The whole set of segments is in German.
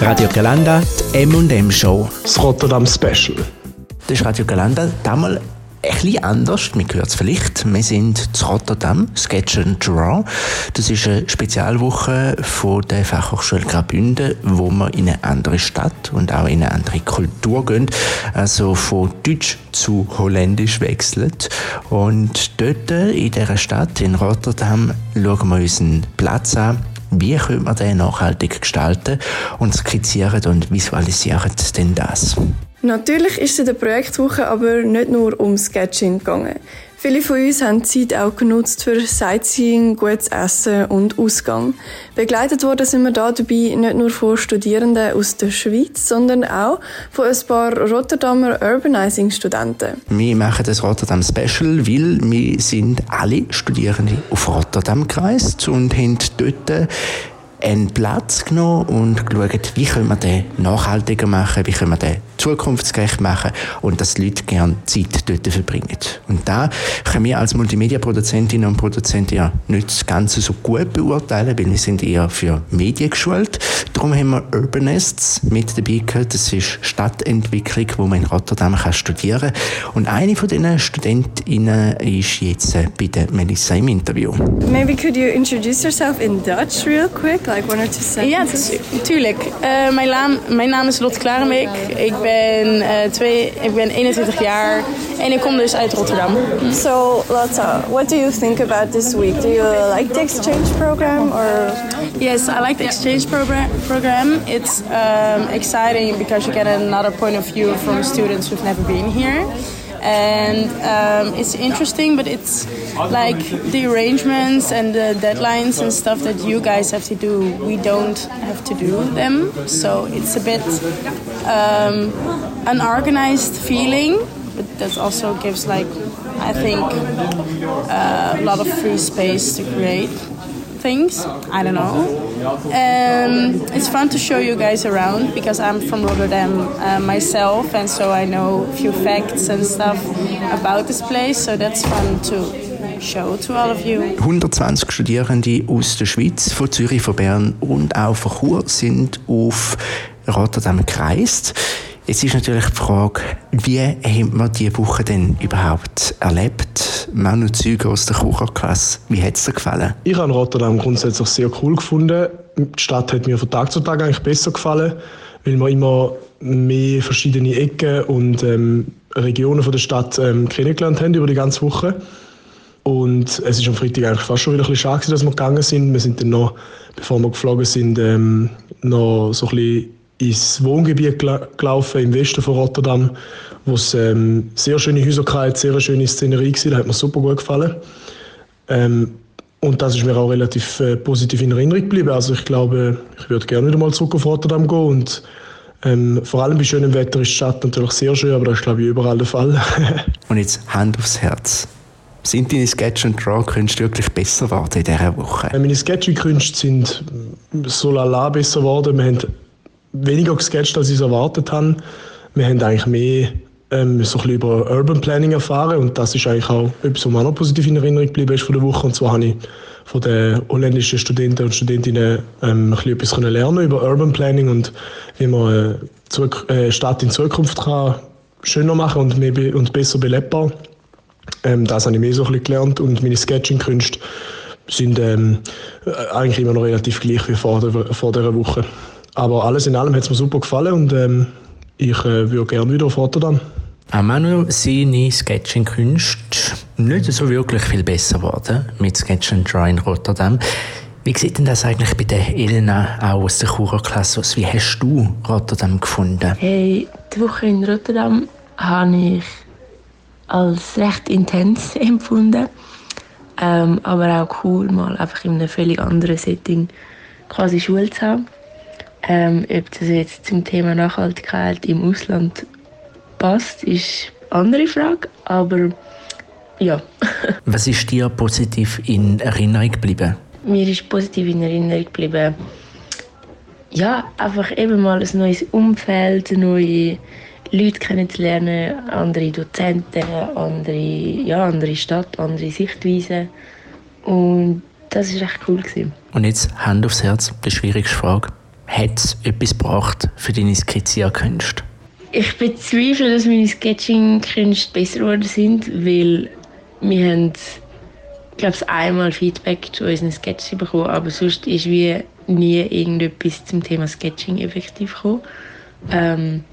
Radio Galanda, die M&M Show. Das Rotterdam Special. Das ist Radio Galanda damals ein bisschen anders, man hört es vielleicht. Wir sind zu Rotterdam, Sketch and Draw. Das ist eine Spezialwoche von der Fachhochschule Graubünden, wo wir in eine andere Stadt und auch in eine andere Kultur gehen. Also von Deutsch zu Holländisch wechselt. Und dort in dieser Stadt, in Rotterdam, schauen wir uns einen Platz an, wie könnte man den nachhaltig gestalten und skizzieren und visualisieren denn das? Natürlich ist es in der Projektwoche aber nicht nur um Sketching gegangen. Viele von uns haben die Zeit auch genutzt für Sightseeing, gutes Essen und Ausgang. Begleitet worden sind wir da dabei nicht nur von Studierenden aus der Schweiz, sondern auch von ein paar Rotterdamer Urbanizing-Studenten. Wir machen das Rotterdam Special, weil wir sind alle Studierende auf Rotterdam gereist und haben dort einen Platz genommen und geschaut, wie können wir den nachhaltiger machen, wie können wir den zukunftsgerecht machen und dass die Leute gerne Zeit dort verbringen. Und da können wir als Multimedia-Produzentinnen und Produzenten ja nicht das Ganze so gut beurteilen, weil wir sind eher für Medien geschult. Darum haben wir Urbanists mit dabei gehabt. Das ist Stadtentwicklung, wo man in Rotterdam kann studieren kann. Und eine von diesen Studentinnen ist jetzt bei der Melissa im Interview. Maybe could you introduce yourself in Dutch real quick, like one or two sentences? Ja, tuurlijk. Uh, mijn, naam, mijn naam is Lot Klarenbeek. Ik ben uh, twee, ik ben 21 jaar en ik kom dus uit Rotterdam. So, Lotta, what do you think about this week? Do you like the exchange program or? Yes, I like the exchange program. Program. It's um, exciting because you get another point of view from students who've never been here and um, it's interesting but it's like the arrangements and the deadlines and stuff that you guys have to do we don't have to do them. So it's a bit um, unorganized feeling but that also gives like i think uh, a lot of free space to create things. I don't know. Um, it's fun to show you guys around because I'm from Rotterdam uh, myself, and so I know a few facts and stuff about this place. So that's fun to show to all of you. 120 Studierende aus der Schweiz, von Zürich, von Bern und auch von Chur sind auf Rotterdam gereist. Jetzt ist natürlich die Frage, wie haben wir diese Woche denn überhaupt erlebt? Manu Züge aus der Kucherklasse, wie hat es dir gefallen? Ich habe Rotterdam grundsätzlich sehr cool gefunden. Die Stadt hat mir von Tag zu Tag eigentlich besser gefallen, weil man immer mehr verschiedene Ecken und ähm, Regionen von der Stadt ähm, kennengelernt haben über die ganze Woche. Und es ist am Freitag eigentlich fast schon wieder ein bisschen schade, dass wir gegangen sind. Wir sind dann noch, bevor wir geflogen sind, ähm, noch so ein bisschen ins Wohngebiet gelaufen im Westen von Rotterdam, wo es ähm, sehr schöne Häuser hatte, sehr schöne Szenerie war, das hat mir super gut gefallen. Ähm, und das ist mir auch relativ äh, positiv in Erinnerung geblieben. Also ich glaube, ich würde gerne wieder mal zurück auf Rotterdam gehen und ähm, vor allem bei schönem Wetter ist die Stadt natürlich sehr schön, aber das ist glaube ich überall der Fall. und jetzt Hand aufs Herz. Sind deine Sketch- und Draw-Künste wirklich besser geworden in dieser Woche? Äh, meine Sketch-Künste sind so lala besser geworden. Wir haben weniger gesketcht, als ich erwartet habe. Wir haben eigentlich mehr ähm, so ein über Urban Planning erfahren und das ist eigentlich auch etwas, was mir noch positiv in Erinnerung geblieben ist von der Woche. Und zwar habe ich von den holländischen Studenten und Studentinnen ähm, ein bisschen etwas können lernen über Urban Planning und wie man eine äh, Stadt in Zukunft kann schöner machen und, mehr und besser belebbar. Ähm, das habe ich mehr so ein bisschen gelernt und meine Sketching-Künste sind ähm, eigentlich immer noch relativ gleich wie vor, der, vor dieser Woche. Aber alles in allem hat es mir super gefallen und ähm, ich äh, würde gerne wieder auf Rotterdam. Auch Manuel, seine Sketching-Künste nicht so wirklich viel besser geworden mit Sketch and Draw in Rotterdam. Wie sieht denn das eigentlich bei der Elena auch aus der Churer-Klasse aus? Wie hast du Rotterdam gefunden? Hey, die Woche in Rotterdam habe ich als recht intens empfunden. Ähm, aber auch cool, mal einfach in einem völlig anderen Setting quasi Schule zu haben. Ähm, ob das jetzt zum Thema Nachhaltigkeit im Ausland passt, ist eine andere Frage, aber ja. Was ist dir positiv in Erinnerung geblieben? Mir ist positiv in Erinnerung geblieben, ja, einfach eben mal ein neues Umfeld, neue Leute kennenzulernen, andere Dozenten, andere, ja, andere Stadt, andere Sichtweisen. Und das war echt cool. Gewesen. Und jetzt Hand aufs Herz, die schwierigste Frage. Hat es etwas gebracht für deine Skizzierkünste? Ich bezweifle, dass meine Sketching-Künste besser geworden sind, weil wir haben, glaube ich, einmal Feedback zu unseren Sketches bekommen, aber sonst ist wie nie irgendetwas zum Thema Sketching effektiv gekommen. Ähm,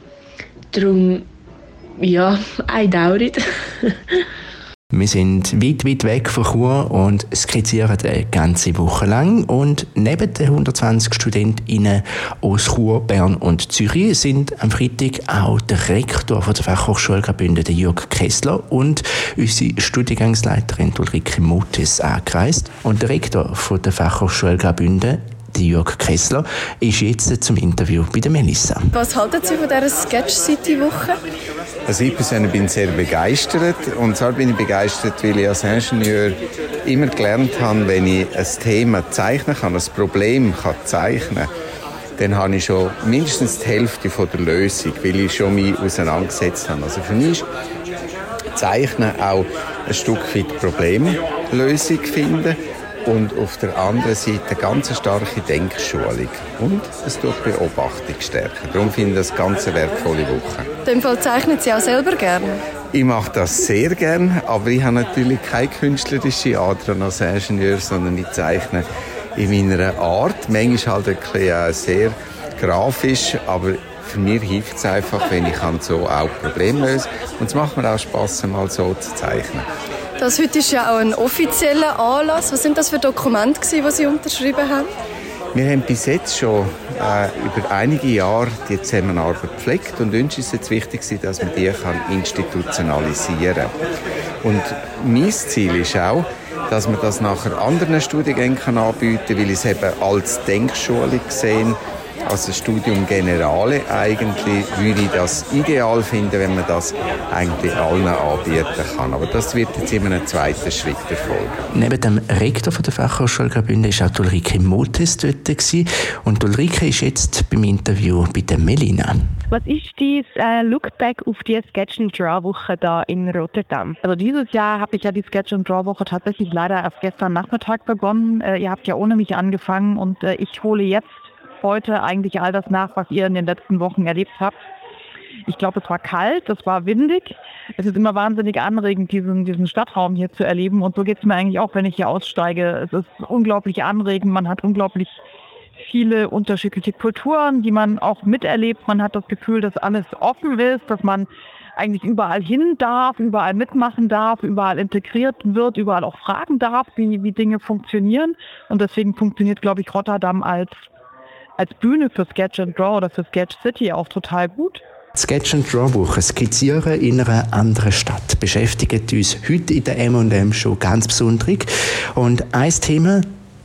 darum, ja, I doubt it. Wir sind weit, weit weg von Chur und skizzieren eine ganze Woche lang. Und neben den 120 StudentInnen aus Chur, Bern und Zürich sind am Freitag auch der Rektor von der Fachhochschule Graubünden, der Jörg Kessler, und unsere Studiengangsleiterin Ulrike Mutis angereist. Und der Rektor von der Fachhochschule Graubünden, Jörg Kessler, ist jetzt zum Interview bei der Melissa. Was halten Sie von dieser Sketch City Woche? Also ich persönlich bin sehr begeistert. Und zwar bin ich begeistert, weil ich als Ingenieur immer gelernt habe, wenn ich ein Thema zeichnen kann, ein Problem kann zeichnen dann habe ich schon mindestens die Hälfte von der Lösung, weil ich schon mich auseinandergesetzt habe. Also für mich ist Zeichnen auch ein Stück weit Problemlösung finden und auf der anderen Seite eine ganz starke Denkschulung und es tut Beobachtung stärken. Darum finde ich das ganz eine wertvolle Woche. In dem Fall zeichnen Sie auch selber gerne? Ich mache das sehr gern, aber ich habe natürlich keine künstlerische Ader als Ingenieur, sondern ich zeichne in meiner Art. Manchmal halt ein sehr grafisch, aber für mich hilft es einfach, wenn ich so auch Probleme kann. Und es macht mir auch Spass, mal so zu zeichnen. Das heute ist ja auch ein offizieller Anlass. Was sind das für Dokumente, die Sie unterschrieben haben? Wir haben bis jetzt schon äh, über einige Jahre die Zusammenarbeit gepflegt und uns ist jetzt wichtig, dass man die kann institutionalisieren kann. Und mein Ziel ist auch, dass man das nachher anderen Studiengängen anbieten kann, weil ich es eben als Denkschule gesehen als ein Studium Generale eigentlich würde ich das ideal finden, wenn man das eigentlich allen anbieten kann. Aber das wird jetzt in einem zweiten Schritt erfolgen. Neben dem Rektor von der Fachhochschule Graubünden war auch Ulrike Motes dort. Gewesen. Und Ulrike ist jetzt beim Interview bei der Melina. Was ist dein äh, Lookback auf die Sketch and Draw Woche da in Rotterdam? Also dieses Jahr habe ich ja die Sketch and Draw Woche tatsächlich leider erst gestern Nachmittag begonnen. Äh, ihr habt ja ohne mich angefangen und äh, ich hole jetzt heute eigentlich all das nach, was ihr in den letzten Wochen erlebt habt. Ich glaube, es war kalt, es war windig. Es ist immer wahnsinnig anregend, diesen, diesen Stadtraum hier zu erleben. Und so geht es mir eigentlich auch, wenn ich hier aussteige. Es ist unglaublich anregend. Man hat unglaublich viele unterschiedliche Kulturen, die man auch miterlebt. Man hat das Gefühl, dass alles offen ist, dass man eigentlich überall hin darf, überall mitmachen darf, überall integriert wird, überall auch fragen darf, wie, wie Dinge funktionieren. Und deswegen funktioniert, glaube ich, Rotterdam als als Bühne für Sketch and Draw oder für Sketch City auch total gut. Sketch and Draw Woche Skizzieren in einer anderen Stadt beschäftigt uns heute in der M&M schon ganz besonders. Und ein Thema,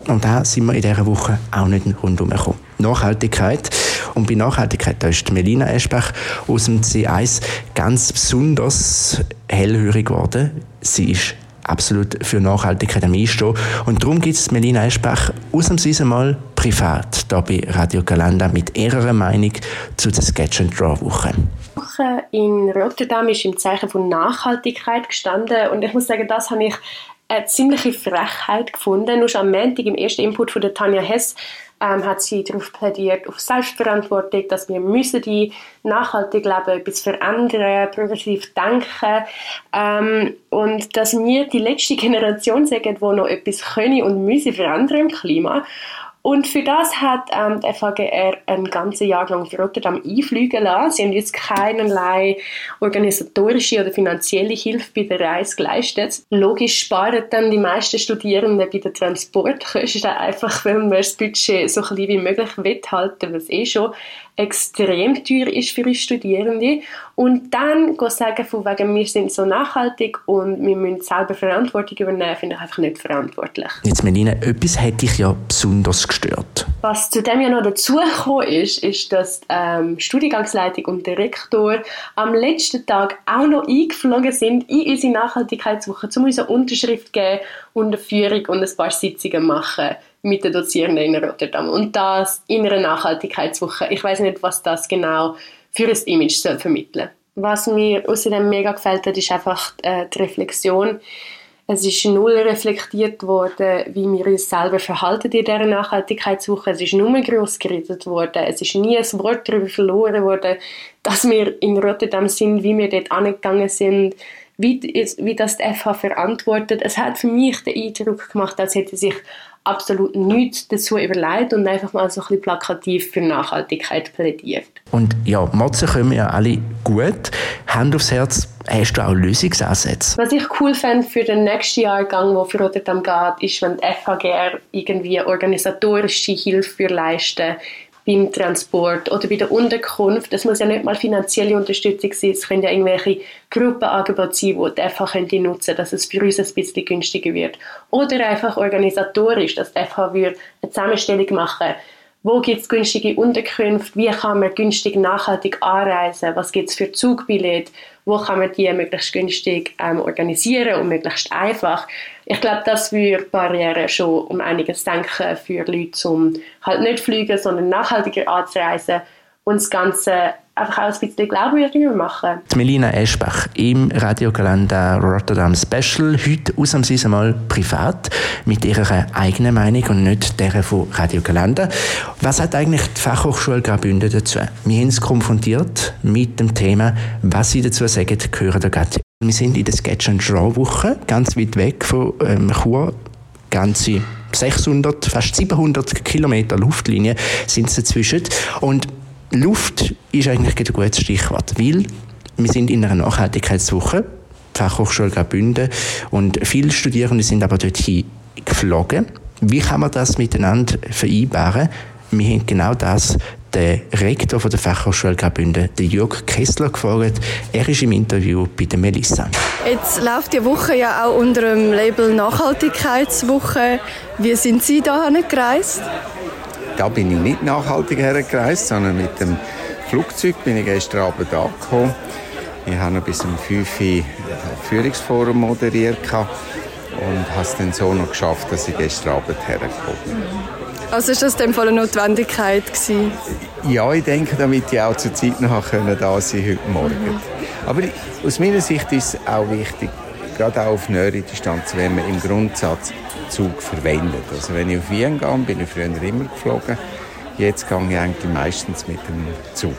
und da sind wir in dieser Woche auch nicht rundherum gekommen. Nachhaltigkeit. Und bei Nachhaltigkeit, da ist Melina Eschbach aus dem C1 ganz besonders hellhörig geworden. Sie ist absolut für Nachhaltigkeit am Einstehen. Und darum gibt es Melina Eschbach ausnahmsweise mal privat hier bei Radio Galanda mit ihrer Meinung zu der Sketch and Draw Woche. Die Woche in Rotterdam ist im Zeichen von Nachhaltigkeit gestanden und ich muss sagen, das habe ich eine ziemliche Frechheit gefunden. Nur am Montag im ersten Input von der Tanja Hess ähm, hat sie darauf plädiert, auf Selbstverantwortung, dass wir müssen die nachhaltig leben, etwas verändern, progressiv denken ähm, und dass wir die letzte Generation sind, die noch etwas können und müssen verändern im Klima. Und für das hat ähm, der FAGR ein ganzes Jahr lang für Rotterdam einfliegen lassen. Sie haben jetzt keinerlei organisatorische oder finanzielle Hilfe bei der Reise geleistet. Logisch sparen dann die meisten Studierenden bei den Transportkosten einfach, weil man das Budget so klein wie möglich halten was eh schon extrem teuer ist für uns Studierende. Und dann sagen von wegen, wir sind so nachhaltig und wir müssen selber Verantwortung übernehmen, finde ich einfach nicht verantwortlich. Jetzt Melina, etwas hätte dich ja besonders gestört. Was zu dem ja noch dazugekommen ist, ist, dass die ähm, Studiengangsleitung und der Rektor am letzten Tag auch noch eingeflogen sind in unsere Nachhaltigkeitswoche, um uns eine Unterschrift zu geben und eine Führung und ein paar Sitzungen machen mit den Dozierenden in Rotterdam. Und das in einer Nachhaltigkeitswoche. Ich weiß nicht, was das genau für ein Image soll vermitteln Was mir außerdem mega gefällt hat, ist einfach äh, die Reflexion. Es ist null reflektiert worden, wie wir uns selber verhalten in dieser Nachhaltigkeitswoche. Es ist nur gross geredet worden. Es ist nie ein Wort darüber verloren worden, dass wir in Rotterdam sind, wie wir dort angegangen sind, wie, wie das die FH verantwortet. Es hat für mich den Eindruck gemacht, als hätte sich absolut nichts dazu überlegt und einfach mal so ein bisschen plakativ für Nachhaltigkeit plädiert. Und ja, Motzen können ja alle gut. Hand aufs Herz, hast du auch Lösungsansätze? Was ich cool fände für den nächsten Jahrgang, der für Rotterdam geht, ist, wenn die FHGR irgendwie organisatorische Hilfe leisten beim Transport oder bei der Unterkunft. Das muss ja nicht mal finanzielle Unterstützung sein. Es können ja irgendwelche Gruppenangebote sein, die die FH könnte nutzen dass es für uns ein bisschen günstiger wird. Oder einfach organisatorisch, dass die FH eine Zusammenstellung machen wo gibt es günstige Unterkünfte, wie kann man günstig nachhaltig anreisen, was gibt es für Zugbillette, wo kann man die möglichst günstig ähm, organisieren und möglichst einfach. Ich glaube, das würde Barrieren schon um einiges denken für Leute, um halt nicht fliegen, sondern nachhaltiger anzureisen und das Ganze einfach auch ein bisschen glaubwürdiger machen. Die Melina Eschbach im Radiokalender Rotterdam Special, heute ausnahmsweise mal privat, mit ihrer eigenen Meinung und nicht der von Radiokalender. Was hat eigentlich die Fachhochschule Graubünden dazu? Wir haben es konfrontiert mit dem Thema, was sie dazu sagen, gehören da gerade. Wir sind in der Sketch and Draw Woche, ganz weit weg von ähm, Chur, ganze 600, fast 700 Kilometer Luftlinie sind es dazwischen. Und Luft ist eigentlich ein gutes Stichwort, weil wir sind in einer Nachhaltigkeitswoche, Fachhochschule Graubünden, und viele Studierende sind aber dorthin geflogen. Wie kann man das miteinander vereinbaren? Wir haben genau das den Rektor von der Fachhochschule Graubünden, den Jörg Kessler, gefragt. Er ist im Interview bei der Melissa. Jetzt läuft die Woche ja auch unter dem Label Nachhaltigkeitswoche. Wie sind Sie da gereist? Da bin ich nicht nachhaltig hergereist, sondern mit dem Flugzeug bin ich gestern Abend angekommen. Ich habe noch bis um 5 Uhr ein Führungsforum moderiert und habe es dann so noch geschafft, dass ich gestern Abend hergekommen bin. Also ist das in dem Fall eine Notwendigkeit gewesen? Ja, ich denke, damit ich auch zur Zeit noch können da sein heute Morgen. Mhm. Aber aus meiner Sicht ist es auch wichtig, gerade auch auf nähere Distanz, wenn man im Grundsatz Zug verwendet. Also wenn ich auf Wien gehe, bin ich früher immer geflogen. Jetzt gehe ich eigentlich meistens mit dem Zug.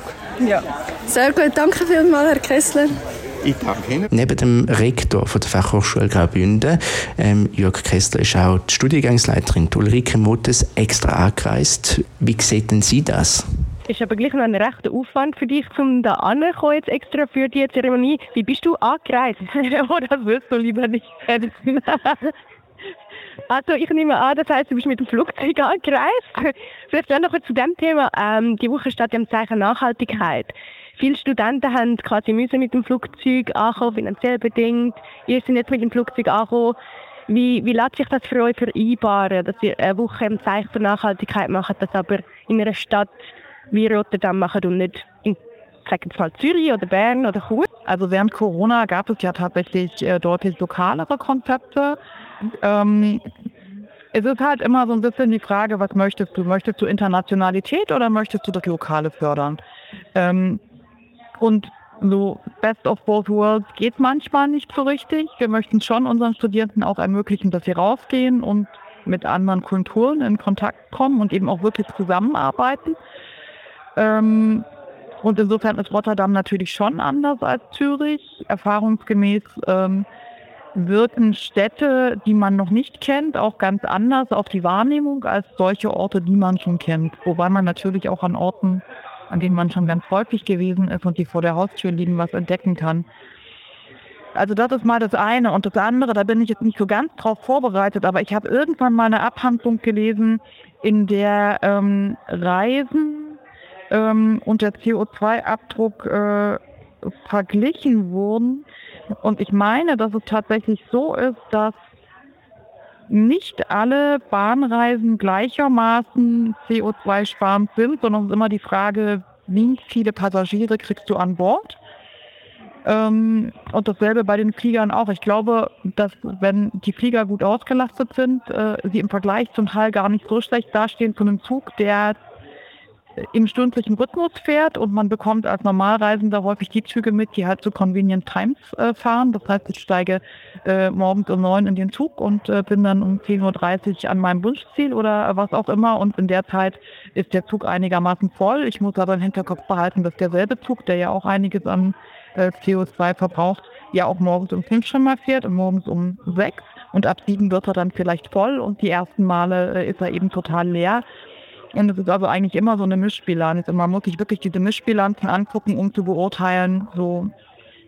Ja. Sehr gut, danke vielmals, Herr Kessler. Ich danke Ihnen. Neben dem Rektor von der Fachhochschule Graubünden, ähm, Jörg Kessler, ist auch die Studiengangsleiterin Ulrike Muttes extra angereist. Wie sehen Sie das? Ist aber gleich noch ein rechter Aufwand für dich, um da anzukommen, jetzt extra für die Zeremonie. Wie bist du angereist? Oder willst du lieber nicht Also ich nehme an, das heißt, du bist mit dem Flugzeug angereist. Vielleicht noch zu dem Thema. Ähm, die Woche steht ja im Zeichen Nachhaltigkeit. Viele Studenten haben quasi müssen mit dem Flugzeug ankommen, finanziell bedingt. Ihr seid jetzt mit dem Flugzeug angekommen. Wie, wie lässt sich das für euch vereinbaren, dass ihr eine Woche im Zeichen für Nachhaltigkeit macht, das aber in einer Stadt wie Rotterdam macht und nicht in sag jetzt mal Zürich oder Bern oder Chur? Also während Corona gab es ja tatsächlich äh, deutlich lokalere Konzepte. Ähm, es ist halt immer so ein bisschen die Frage, was möchtest du? Möchtest du Internationalität oder möchtest du das Lokale fördern? Ähm, und so Best of Both Worlds geht manchmal nicht so richtig. Wir möchten schon unseren Studierenden auch ermöglichen, dass sie rausgehen und mit anderen Kulturen in Kontakt kommen und eben auch wirklich zusammenarbeiten. Ähm, und insofern ist Rotterdam natürlich schon anders als Zürich. Erfahrungsgemäß ähm, wirken Städte, die man noch nicht kennt, auch ganz anders auf die Wahrnehmung als solche Orte, die man schon kennt. Wobei man natürlich auch an Orten, an denen man schon ganz häufig gewesen ist und die vor der Haustür liegen, was entdecken kann. Also das ist mal das eine. Und das andere, da bin ich jetzt nicht so ganz drauf vorbereitet, aber ich habe irgendwann mal eine Abhandlung gelesen, in der ähm, Reisen ähm, und der CO2-Abdruck äh, verglichen wurden und ich meine, dass es tatsächlich so ist, dass nicht alle Bahnreisen gleichermaßen CO2-sparend sind, sondern es ist immer die Frage, wie viele Passagiere kriegst du an Bord? Ähm, und dasselbe bei den Fliegern auch. Ich glaube, dass wenn die Flieger gut ausgelastet sind, äh, sie im Vergleich zum Teil gar nicht so schlecht dastehen zu einem Zug, der im stündlichen Rhythmus fährt und man bekommt als Normalreisender häufig die Züge mit, die halt zu Convenient Times äh, fahren. Das heißt, ich steige äh, morgens um neun in den Zug und äh, bin dann um 10.30 Uhr an meinem Wunschziel oder was auch immer und in der Zeit ist der Zug einigermaßen voll. Ich muss aber im Hinterkopf behalten, dass derselbe Zug, der ja auch einiges an äh, CO2 verbraucht, ja auch morgens um fünf schon mal fährt und morgens um sechs und ab sieben wird er dann vielleicht voll und die ersten Male äh, ist er eben total leer. Und es ist also eigentlich immer so eine Mischbilanz. Und man muss sich wirklich diese Mischbilanzen angucken, um zu beurteilen, so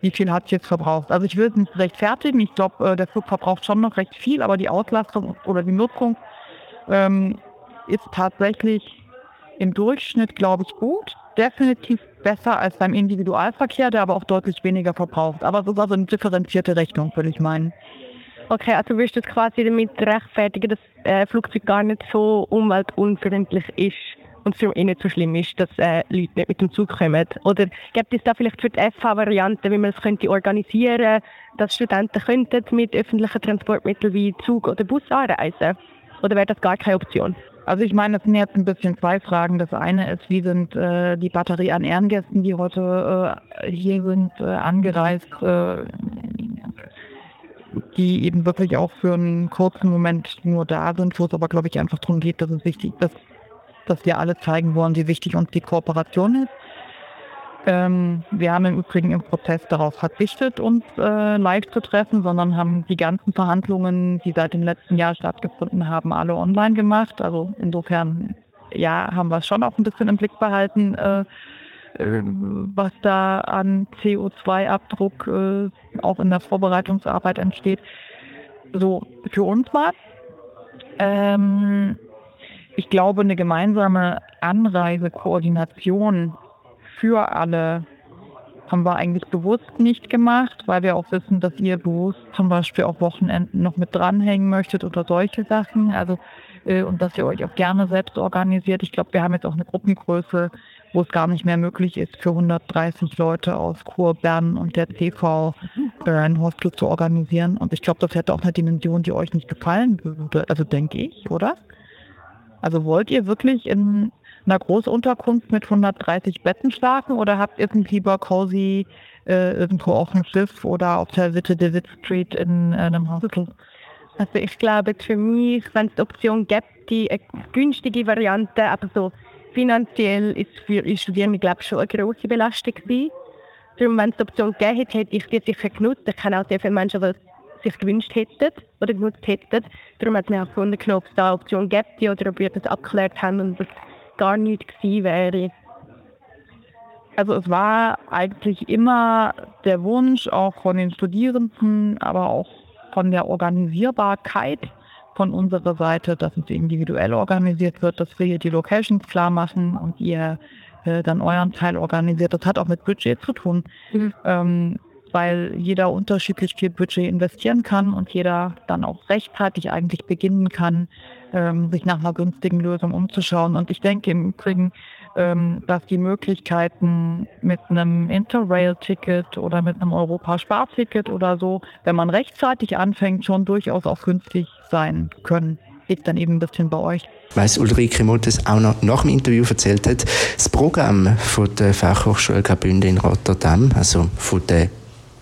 wie viel hat es jetzt verbraucht. Also ich will es nicht rechtfertigen. Ich glaube, äh, der Flug verbraucht schon noch recht viel, aber die Auslastung oder die Nutzung ähm, ist tatsächlich im Durchschnitt, glaube ich, gut. Definitiv besser als beim Individualverkehr, der aber auch deutlich weniger verbraucht. Aber es ist also eine differenzierte Rechnung, würde ich meinen. Okay, also wirst du es quasi damit rechtfertigen, dass äh, Flugzeug gar nicht so umweltunfreundlich ist und es für ihn nicht so schlimm ist, dass äh, Leute nicht mit dem Zug kommen? Oder gibt es da vielleicht für die FH-Variante, wie man es könnte organisieren dass Studenten könnten mit öffentlichen Transportmitteln wie Zug oder Bus anreisen? Oder wäre das gar keine Option? Also ich meine, das sind jetzt ein bisschen zwei Fragen. Das eine ist, wie sind äh, die Batterie an Ehrengästen, die heute äh, hier sind, äh, angereist, äh, die eben wirklich auch für einen kurzen Moment nur da sind, wo es aber, glaube ich, einfach darum geht, dass es wichtig ist, dass, wir alle zeigen wollen, wie wichtig uns die Kooperation ist. Ähm, wir haben im Übrigen im Prozess darauf verzichtet, uns äh, live zu treffen, sondern haben die ganzen Verhandlungen, die seit dem letzten Jahr stattgefunden haben, alle online gemacht. Also insofern, ja, haben wir es schon auch ein bisschen im Blick behalten, äh, was da an CO2-Abdruck äh, auch in der Vorbereitungsarbeit entsteht. So, für uns mal. Ähm, ich glaube, eine gemeinsame Anreisekoordination für alle haben wir eigentlich bewusst nicht gemacht, weil wir auch wissen, dass ihr bewusst zum Beispiel auf Wochenenden noch mit dranhängen möchtet oder solche Sachen. Also äh, und dass ihr euch auch gerne selbst organisiert. Ich glaube, wir haben jetzt auch eine Gruppengröße, wo es gar nicht mehr möglich ist, für 130 Leute aus Kur, Bern und der äh, ein Hostel zu organisieren. Und ich glaube, das hätte auch eine Dimension, die euch nicht gefallen würde. Also denke ich, oder? Also wollt ihr wirklich in einer Großunterkunft mit 130 Betten schlafen oder habt ihr lieber cozy äh, irgendwo auf dem Schiff oder auf der Witte de Witt Street in äh, einem Hostel? Also ich glaube, für mich, wenn es die Option gibt, die eine günstige Variante, aber so finanziell ist für Studierende, glaube ich, schon eine grosse Belastung gewesen. Darum, wenn es die Option gegeben hätte, hätte ich die sicher genutzt. Ich kenne auch sehr viele Menschen, die sich gewünscht hätten oder genutzt hätten. Darum hat man auch gefunden, ob es da eine Option gibt oder ob wir das abgeklärt haben und es gar nicht gewesen wäre. Also es war eigentlich immer der Wunsch, auch von den Studierenden, aber auch von der Organisierbarkeit von unserer Seite, dass es individuell organisiert wird, dass wir hier die Locations klar machen und ihr äh, dann euren Teil organisiert. Das hat auch mit Budget zu tun, mhm. ähm, weil jeder unterschiedlich viel Budget investieren kann und jeder dann auch rechtzeitig eigentlich beginnen kann, ähm, sich nach einer günstigen Lösung umzuschauen. Und ich denke im Übrigen, ähm, dass die Möglichkeiten mit einem Interrail-Ticket oder mit einem Europa-Sparticket oder so, wenn man rechtzeitig anfängt, schon durchaus auch günstig sein können. Liegt dann eben ein bisschen bei euch. Weiss Ulrike Mottes auch noch nach dem Interview erzählt hat, das Programm von der Fachhochschule Graubünden in Rotterdam, also von der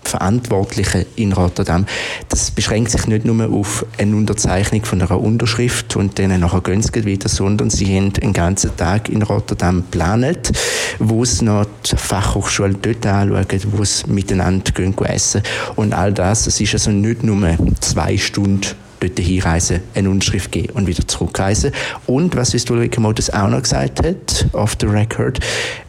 Verantwortlichen in Rotterdam. Das beschränkt sich nicht nur auf eine Unterzeichnung von einer Unterschrift und dann nachher sie wieder, sondern sie haben einen ganzen Tag in Rotterdam geplant, wo sie noch die Fachhochschule dort anschauen, wo sie miteinander gehen essen. Und all das, es ist also nicht nur zwei Stunden dort hinreisen, eine Unterschrift geben und wieder zurückreisen. Und was Ulrike Modus auch noch gesagt hat, off the record,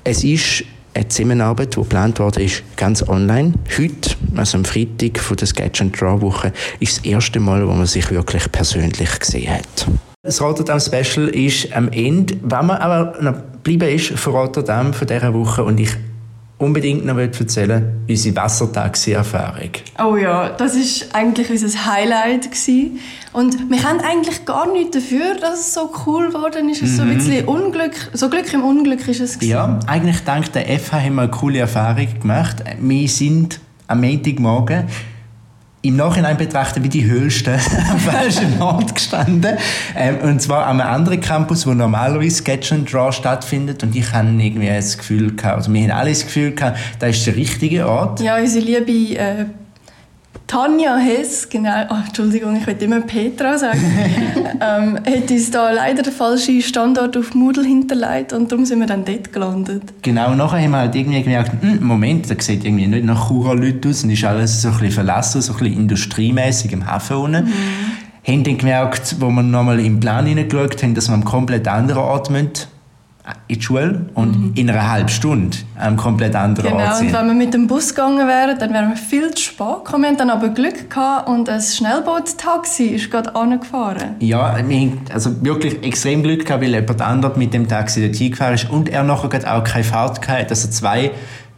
es ist eine Zusammenarbeit, die geplant worden ist, ganz online. Heute, also am Freitag von der Sketch and Draw Woche, ist das erste Mal, wo man sich wirklich persönlich gesehen hat. Das Rotterdam Special ist am Ende. Wenn man aber noch bleiben ist von Rotterdam von dieser Woche und ich unbedingt noch erzählen unsere Wassertaxi-Erfahrung. Oh ja, das war eigentlich unser Highlight. Gewesen. Und wir haben eigentlich gar nichts dafür, dass es so cool geworden ist. Es mhm. so ein mhm. bisschen Unglück, so Glück im Unglück ist es. Gewesen. Ja, eigentlich dank der FH haben wir eine coole Erfahrung gemacht. Wir sind am Montagmorgen im Nachhinein betrachten wie die höchsten am falschen Ort gestanden. Ähm, und zwar an einem anderen Campus, wo normalerweise Sketch and Draw stattfindet. Und ich habe irgendwie das Gefühl gehabt, also wir haben alle das Gefühl gehabt, das ist der richtige Ort. Ja, unsere liebe äh, Tanja Hess, genau, oh, Entschuldigung, ich will immer Petra sagen, ähm, hat uns da leider den falschen Standort auf Moodle hinterlegt und darum sind wir dann dort gelandet. Genau, und nachher haben wir halt irgendwie gemerkt, hm, Moment, das sieht irgendwie nicht nach Chura-Leuten aus und ist alles so ein bisschen verlassen, so ein bisschen industriemäßig im Hafen unten. Mhm. Haben dann gemerkt, wo wir nochmal im Plan hineingeschaut haben, dass wir am komplett anderen Ort müssen in die Schule und mhm. in einer halben Stunde am komplett anderen genau, Ort sind. Genau, und wenn wir mit dem Bus gegangen wären, dann wären wir viel zu spät gekommen. Wir hatten dann aber Glück gehabt und ein Schnellboot-Taxi ist gerade angefahren. Ja, wir haben also wirklich extrem Glück gehabt, weil jemand anderes mit dem Taxi dorthin gefahren ist und er nachher auch keine Fahrt gehabt Also zwei,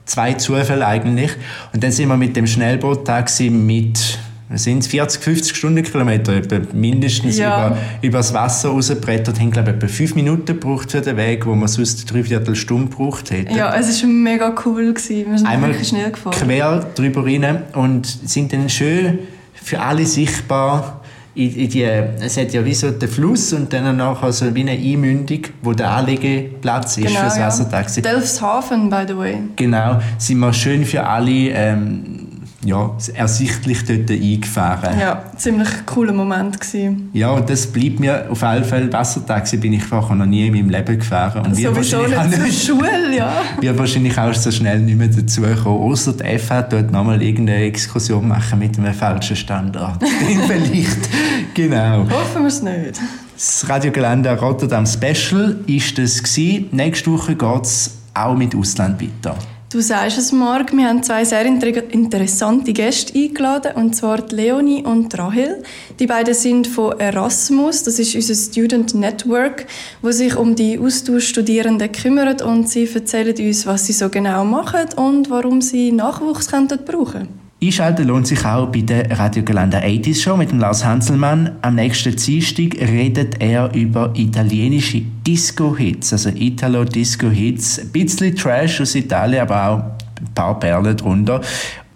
zwei Zufälle eigentlich. Und dann sind wir mit dem Schnellboot-Taxi mit sind 40, 50 Stundenkilometer mindestens ja. über, über das Wasser rausgebrettert, haben glaube ich etwa fünf Minuten gebraucht für den Weg, wo man sonst eine Dreiviertelstunde gebraucht hätte. Ja, es war mega cool. Gewesen. Wir sind Einmal wirklich schnell gefahren. quer drüber rein und sind dann schön für alle sichtbar in, in die, es hat ja wie so den Fluss und dann nachher so wie eine Einmündung, wo der Anlegeplatz ist genau, für das Wassertaxi. Ja. Delfshaven, by the way. Genau, sind wir schön für alle ähm, ja, ersichtlich dort eingefahren. Ja, ziemlich cooler Moment gewesen. Ja, und das bleibt mir auf jeden Fall. Wassertaxi bin ich vorher noch nie in meinem Leben gefahren. Und wir wahrscheinlich nicht, nicht zur Schule, ja. Wir wahrscheinlich auch so schnell nicht mehr dazu kommen. Außer die FH dort nochmal irgendeine Exkursion machen mit einem falschen Standort. Vielleicht. Genau. Hoffen wir es nicht. Das Radiogelände Rotterdam Special ist das gewesen. Nächste Woche geht es auch mit Ausland weiter. Du sagst es, Marc, wir haben zwei sehr interessante Gäste eingeladen, und zwar Leonie und Rahel. Die beiden sind von Erasmus, das ist unser Student Network, wo sich um die Austauschstudierenden kümmert und sie erzählen uns, was sie so genau machen und warum sie Nachwuchs brauchen können. Einschalten lohnt sich auch bei der Radiogelände 80s Show mit dem Lars Hanselmann. Am nächsten Dienstag redet er über italienische Disco-Hits, also Italo-Disco-Hits. Ein bisschen Trash aus Italien, aber auch ein paar Perlen drunter.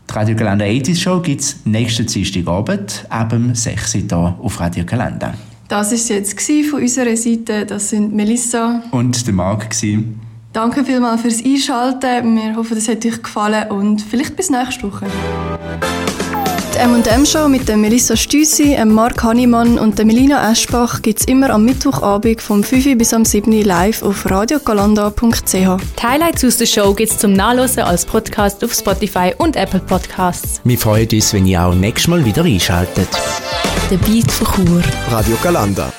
Die Radiogelände 80s Show gibt es nächsten Dienstagabend ab 6 Uhr hier auf Radiogelände. Das war es jetzt von unserer Seite. Das sind Melissa und der Marc. Danke vielmals fürs Einschalten. Wir hoffen, es hat euch gefallen und vielleicht bis nächste Woche. Die M&M Show mit der Melissa Stüssi, Mark Hannemann und der Melina Eschbach gibt es immer am Mittwochabend vom 5 bis am 7 live auf radiogalanda.ch. Die Highlights aus der Show gibt es zum Nachlesen als Podcast auf Spotify und Apple Podcasts. Wir freuen uns, wenn ihr auch nächstes Mal wieder einschaltet. Der Beat von Chur. Radio Galanda.